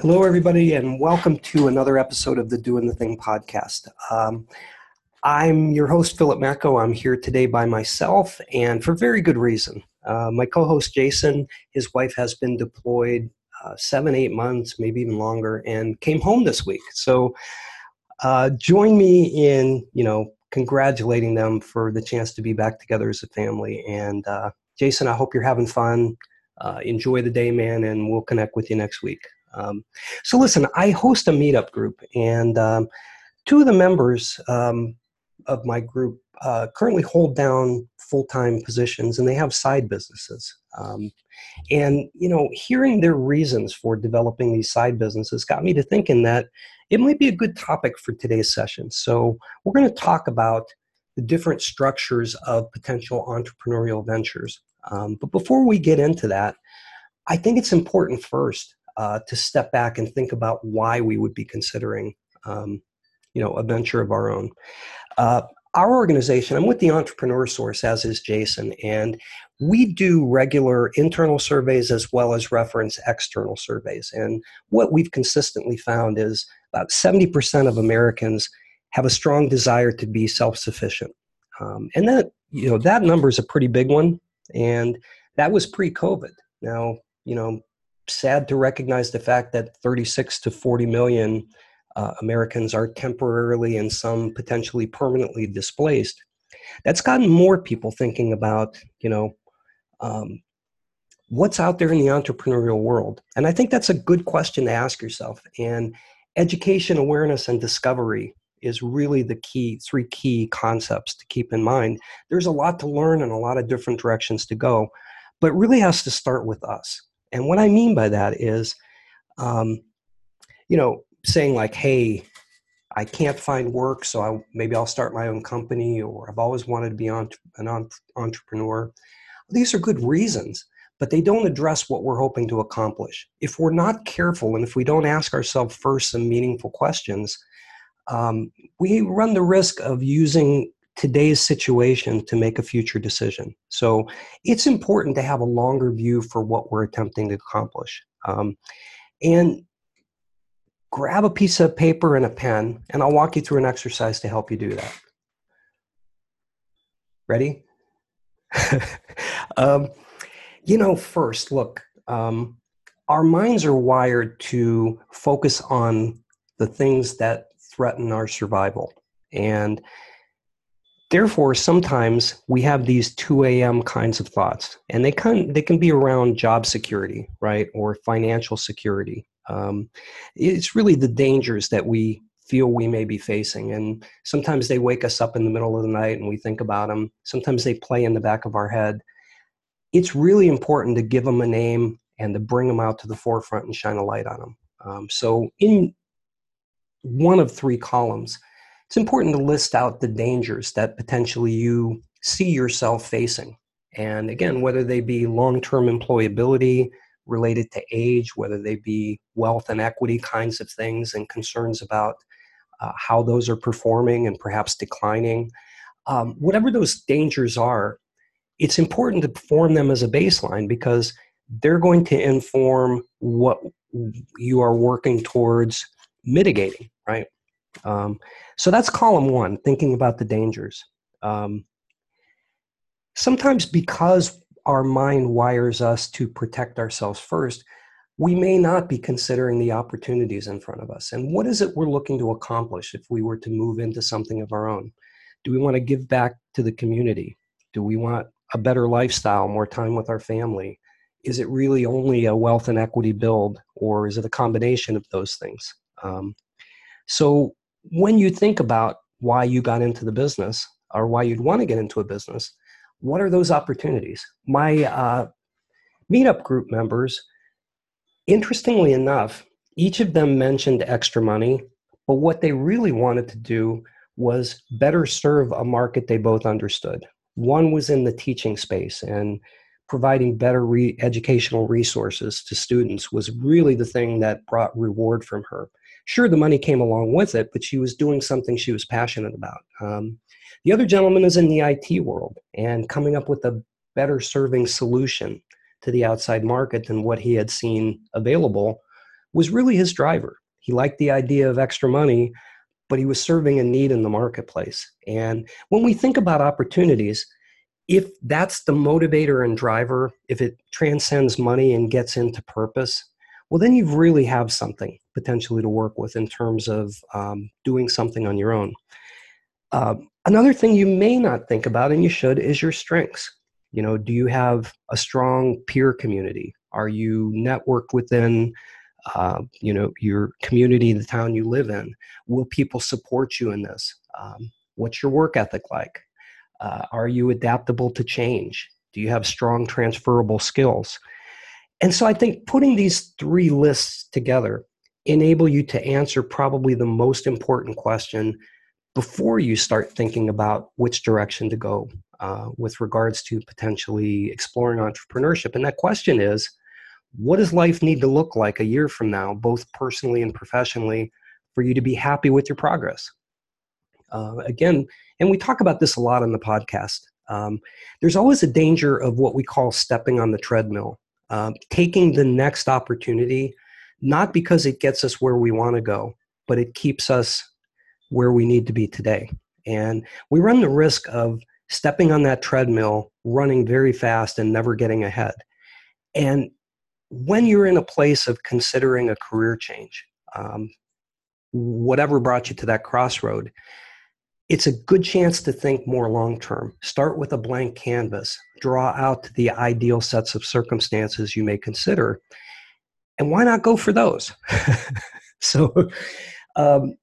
Hello, everybody, and welcome to another episode of the Doing the Thing podcast. Um, I'm your host, Philip Macko. I'm here today by myself, and for very good reason. Uh, my co host, Jason, his wife has been deployed uh, seven, eight months, maybe even longer, and came home this week. So, uh, join me in, you know, congratulating them for the chance to be back together as a family. And uh, Jason, I hope you're having fun. Uh, enjoy the day, man, and we'll connect with you next week. Um, so, listen, I host a meetup group, and um, two of the members um, of my group uh, currently hold down full time positions and they have side businesses. Um, and, you know, hearing their reasons for developing these side businesses got me to thinking that it might be a good topic for today's session. So, we're going to talk about the different structures of potential entrepreneurial ventures. Um, but before we get into that, I think it's important first uh, to step back and think about why we would be considering, um, you know, a venture of our own. Uh, our organization, I'm with the Entrepreneur Source, as is Jason, and we do regular internal surveys as well as reference external surveys. And what we've consistently found is about 70% of Americans have a strong desire to be self-sufficient. Um, and that, you know, that number is a pretty big one. And that was pre-COVID. Now, you know, sad to recognize the fact that 36 to 40 million uh, Americans are temporarily and some potentially permanently displaced. That's gotten more people thinking about, you know, um, what's out there in the entrepreneurial world. And I think that's a good question to ask yourself. And education, awareness, and discovery is really the key three key concepts to keep in mind. There's a lot to learn and a lot of different directions to go, but really has to start with us. And what I mean by that is, um, you know, saying like, hey, I can't find work, so I, maybe I'll start my own company, or I've always wanted to be on, an entrepreneur. These are good reasons, but they don't address what we're hoping to accomplish. If we're not careful and if we don't ask ourselves first some meaningful questions, um, we run the risk of using today's situation to make a future decision. So it's important to have a longer view for what we're attempting to accomplish. Um, and grab a piece of paper and a pen, and I'll walk you through an exercise to help you do that. Ready? um, you know, first, look, um, our minds are wired to focus on the things that threaten our survival. And therefore sometimes we have these 2 a.m kinds of thoughts and they can they can be around job security right or financial security. Um, it's really the dangers that we feel we may be facing and sometimes they wake us up in the middle of the night and we think about them sometimes they play in the back of our head. It's really important to give them a name and to bring them out to the forefront and shine a light on them um, so in one of three columns it's important to list out the dangers that potentially you see yourself facing. And again, whether they be long term employability related to age, whether they be wealth and equity kinds of things, and concerns about uh, how those are performing and perhaps declining, um, whatever those dangers are, it's important to form them as a baseline because they're going to inform what you are working towards mitigating, right? Um, so that's column one, thinking about the dangers. Um, sometimes because our mind wires us to protect ourselves first, we may not be considering the opportunities in front of us. And what is it we're looking to accomplish if we were to move into something of our own? Do we want to give back to the community? Do we want a better lifestyle, more time with our family? Is it really only a wealth and equity build, or is it a combination of those things? Um, so when you think about why you got into the business or why you'd want to get into a business, what are those opportunities? My uh, meetup group members, interestingly enough, each of them mentioned extra money, but what they really wanted to do was better serve a market they both understood. One was in the teaching space and providing better re- educational resources to students was really the thing that brought reward from her. Sure, the money came along with it, but she was doing something she was passionate about. Um, the other gentleman is in the IT world and coming up with a better serving solution to the outside market than what he had seen available was really his driver. He liked the idea of extra money, but he was serving a need in the marketplace. And when we think about opportunities, if that's the motivator and driver, if it transcends money and gets into purpose, well, then you really have something potentially to work with in terms of um, doing something on your own. Uh, another thing you may not think about, and you should, is your strengths. You know, do you have a strong peer community? Are you networked within, uh, you know, your community, the town you live in? Will people support you in this? Um, what's your work ethic like? Uh, are you adaptable to change? Do you have strong transferable skills? And so I think putting these three lists together enable you to answer probably the most important question before you start thinking about which direction to go uh, with regards to potentially exploring entrepreneurship. And that question is what does life need to look like a year from now, both personally and professionally, for you to be happy with your progress? Uh, again, and we talk about this a lot on the podcast. Um, there's always a danger of what we call stepping on the treadmill, um, taking the next opportunity, not because it gets us where we want to go, but it keeps us where we need to be today. And we run the risk of stepping on that treadmill, running very fast, and never getting ahead. And when you're in a place of considering a career change, um, whatever brought you to that crossroad, it's a good chance to think more long term. Start with a blank canvas, draw out the ideal sets of circumstances you may consider, and why not go for those? so, um,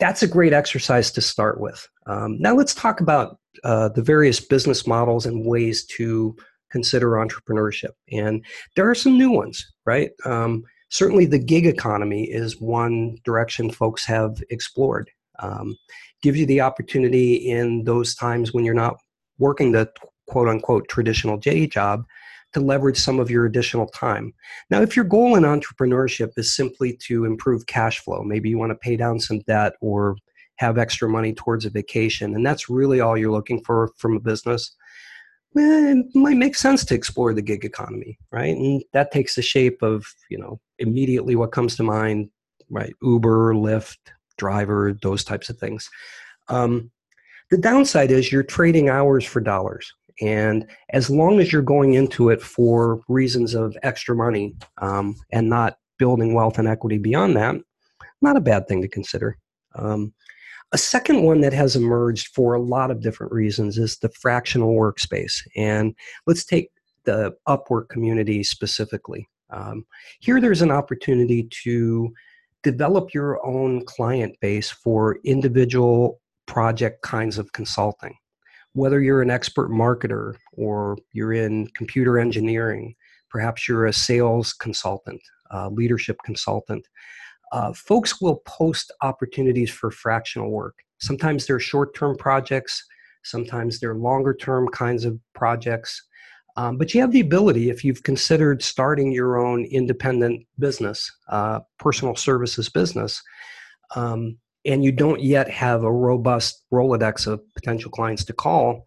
that's a great exercise to start with. Um, now let's talk about uh, the various business models and ways to consider entrepreneurship. And there are some new ones, right? Um, certainly, the gig economy is one direction folks have explored. Um, gives you the opportunity in those times when you're not working the quote unquote traditional J job to leverage some of your additional time. Now, if your goal in entrepreneurship is simply to improve cash flow, maybe you want to pay down some debt or have extra money towards a vacation, and that's really all you're looking for from a business, eh, it might make sense to explore the gig economy, right? And that takes the shape of, you know, immediately what comes to mind, right? Uber, Lyft, driver, those types of things. Um, the downside is you're trading hours for dollars. And as long as you're going into it for reasons of extra money um, and not building wealth and equity beyond that, not a bad thing to consider. Um, a second one that has emerged for a lot of different reasons is the fractional workspace. And let's take the Upwork community specifically. Um, here, there's an opportunity to develop your own client base for individual project kinds of consulting whether you're an expert marketer or you're in computer engineering, perhaps you're a sales consultant, leadership consultant, uh, folks will post opportunities for fractional work. Sometimes they're short term projects, sometimes they're longer term kinds of projects. Um, but you have the ability, if you've considered starting your own independent business, uh, personal services business, um, and you don't yet have a robust Rolodex of potential clients to call,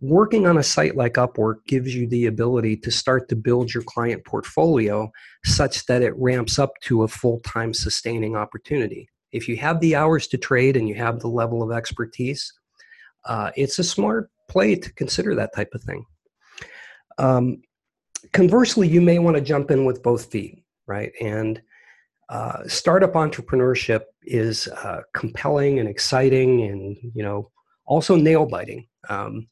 working on a site like Upwork gives you the ability to start to build your client portfolio such that it ramps up to a full time sustaining opportunity. If you have the hours to trade and you have the level of expertise, uh, it's a smart play to consider that type of thing. Um, conversely, you may want to jump in with both feet, right? And uh, startup entrepreneurship is uh, compelling and exciting and you know also nail biting. Um,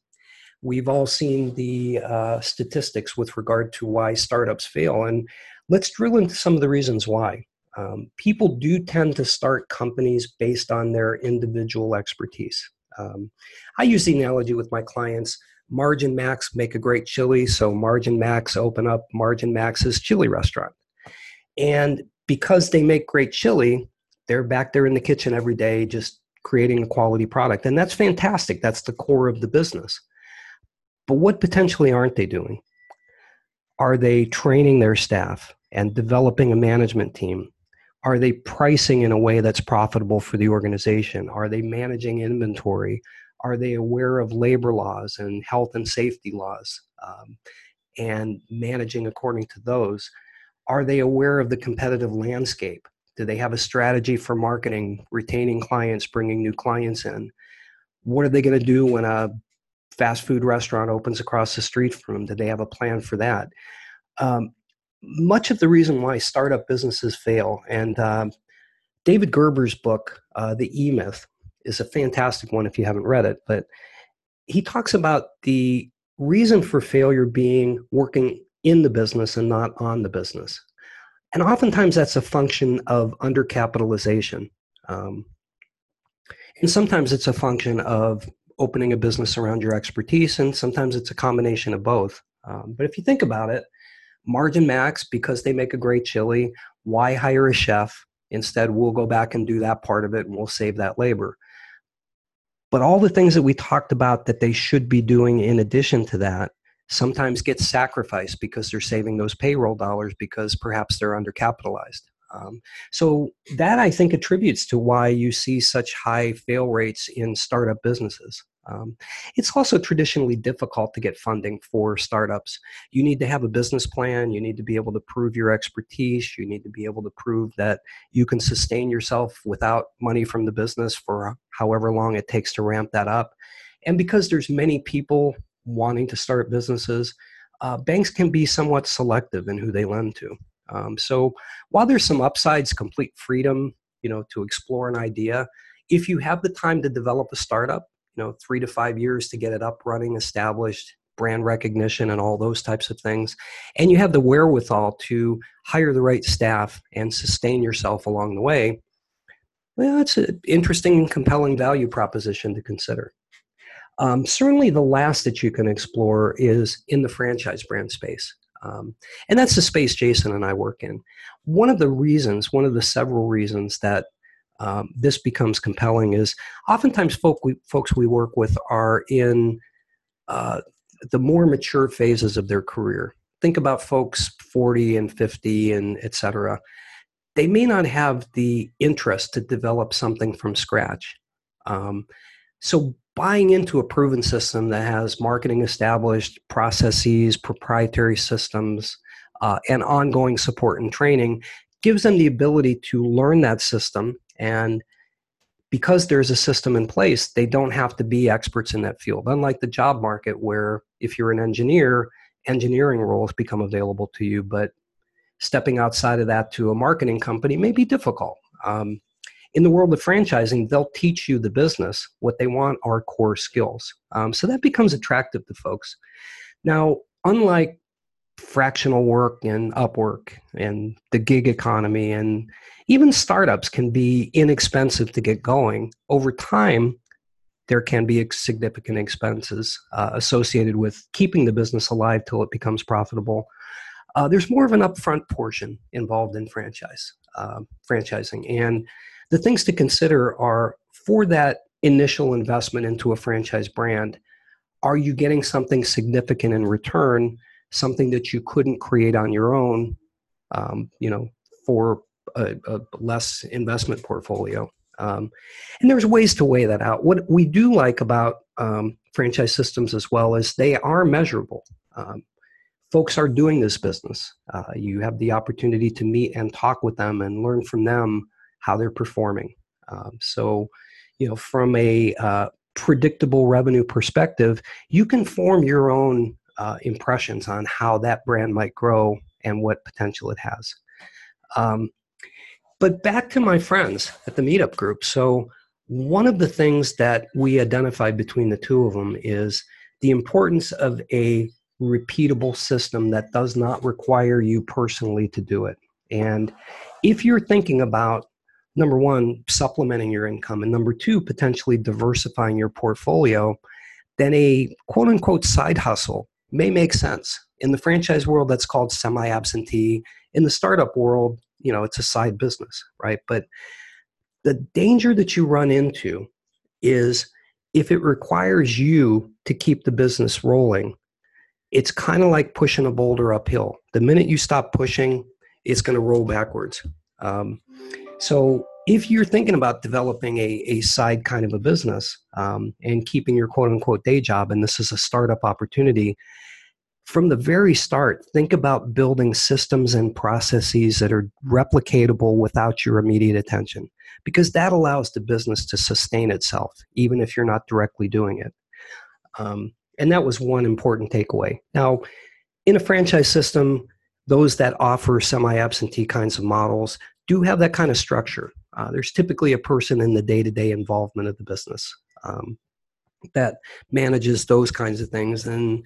we've all seen the uh, statistics with regard to why startups fail and let's drill into some of the reasons why. Um, people do tend to start companies based on their individual expertise. Um, i use the analogy with my clients margin max make a great chili so margin max open up margin max's chili restaurant and because they make great chili, they're back there in the kitchen every day just creating a quality product. And that's fantastic. That's the core of the business. But what potentially aren't they doing? Are they training their staff and developing a management team? Are they pricing in a way that's profitable for the organization? Are they managing inventory? Are they aware of labor laws and health and safety laws um, and managing according to those? Are they aware of the competitive landscape? Do they have a strategy for marketing, retaining clients, bringing new clients in? What are they going to do when a fast food restaurant opens across the street from them? Do they have a plan for that? Um, much of the reason why startup businesses fail, and um, David Gerber's book, uh, The E Myth, is a fantastic one if you haven't read it, but he talks about the reason for failure being working in the business and not on the business. And oftentimes that's a function of undercapitalization. Um, and sometimes it's a function of opening a business around your expertise, and sometimes it's a combination of both. Um, but if you think about it, Margin Max, because they make a great chili, why hire a chef? Instead, we'll go back and do that part of it and we'll save that labor. But all the things that we talked about that they should be doing in addition to that sometimes get sacrificed because they're saving those payroll dollars because perhaps they're undercapitalized. Um, so that I think attributes to why you see such high fail rates in startup businesses. Um, it's also traditionally difficult to get funding for startups. You need to have a business plan. You need to be able to prove your expertise. You need to be able to prove that you can sustain yourself without money from the business for however long it takes to ramp that up. And because there's many people wanting to start businesses, uh, banks can be somewhat selective in who they lend to. Um, so while there's some upsides, complete freedom, you know, to explore an idea, if you have the time to develop a startup, you know, three to five years to get it up running, established, brand recognition, and all those types of things, and you have the wherewithal to hire the right staff and sustain yourself along the way, well, that's an interesting and compelling value proposition to consider. Um, certainly, the last that you can explore is in the franchise brand space. Um, and that's the space Jason and I work in. One of the reasons, one of the several reasons that um, this becomes compelling is oftentimes folk we, folks we work with are in uh, the more mature phases of their career. Think about folks 40 and 50 and et cetera. They may not have the interest to develop something from scratch. Um, so buying into a proven system that has marketing established processes, proprietary systems, uh, and ongoing support and training gives them the ability to learn that system. And because there's a system in place, they don't have to be experts in that field. Unlike the job market, where if you're an engineer, engineering roles become available to you, but stepping outside of that to a marketing company may be difficult. Um, in the world of franchising, they'll teach you the business. What they want are core skills. Um, so that becomes attractive to folks. Now, unlike fractional work and Upwork and the gig economy, and even startups can be inexpensive to get going. Over time, there can be significant expenses uh, associated with keeping the business alive till it becomes profitable. Uh, there's more of an upfront portion involved in franchise uh, franchising, and the things to consider are for that initial investment into a franchise brand, are you getting something significant in return, something that you couldn't create on your own, um, you know, for a, a less investment portfolio? Um, and there's ways to weigh that out. What we do like about um, franchise systems as well is they are measurable. Um, folks are doing this business. Uh, you have the opportunity to meet and talk with them and learn from them how they're performing. Um, so, you know, from a uh, predictable revenue perspective, you can form your own uh, impressions on how that brand might grow and what potential it has. Um, but back to my friends at the meetup group. So, one of the things that we identified between the two of them is the importance of a repeatable system that does not require you personally to do it. And if you're thinking about number one, supplementing your income, and number two, potentially diversifying your portfolio, then a quote unquote side hustle may make sense. In the franchise world, that's called semi absentee. In the startup world, you know, it's a side business, right? But the danger that you run into is if it requires you to keep the business rolling, it's kind of like pushing a boulder uphill. The minute you stop pushing, it's going to roll backwards. Um, so if you're thinking about developing a, a side kind of a business um, and keeping your quote unquote day job, and this is a startup opportunity, from the very start, think about building systems and processes that are replicatable without your immediate attention, because that allows the business to sustain itself, even if you're not directly doing it. Um, and that was one important takeaway. Now, in a franchise system, those that offer semi absentee kinds of models do have that kind of structure. Uh, there's typically a person in the day to day involvement of the business um, that manages those kinds of things. And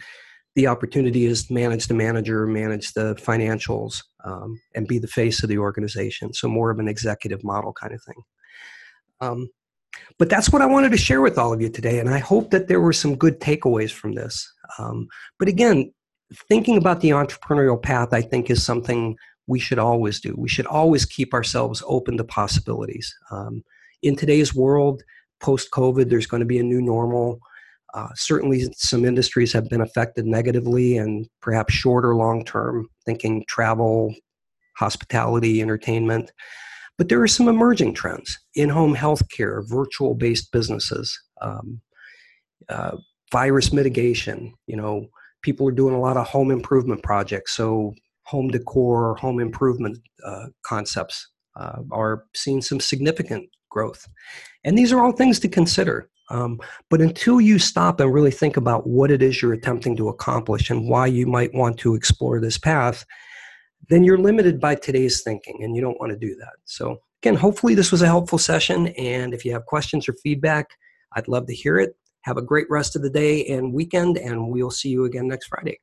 the opportunity is to manage the manager, manage the financials, um, and be the face of the organization. So, more of an executive model kind of thing. Um, but that's what I wanted to share with all of you today. And I hope that there were some good takeaways from this. Um, but again, thinking about the entrepreneurial path, I think, is something we should always do. We should always keep ourselves open to possibilities. Um, in today's world, post COVID, there's going to be a new normal. Uh, certainly, some industries have been affected negatively and perhaps shorter long term, thinking travel, hospitality, entertainment. But there are some emerging trends in home healthcare, virtual based businesses, um, uh, virus mitigation. You know, people are doing a lot of home improvement projects. So, home decor, home improvement uh, concepts uh, are seeing some significant growth. And these are all things to consider. Um, but until you stop and really think about what it is you're attempting to accomplish and why you might want to explore this path, then you're limited by today's thinking and you don't want to do that. So, again, hopefully this was a helpful session. And if you have questions or feedback, I'd love to hear it. Have a great rest of the day and weekend, and we'll see you again next Friday.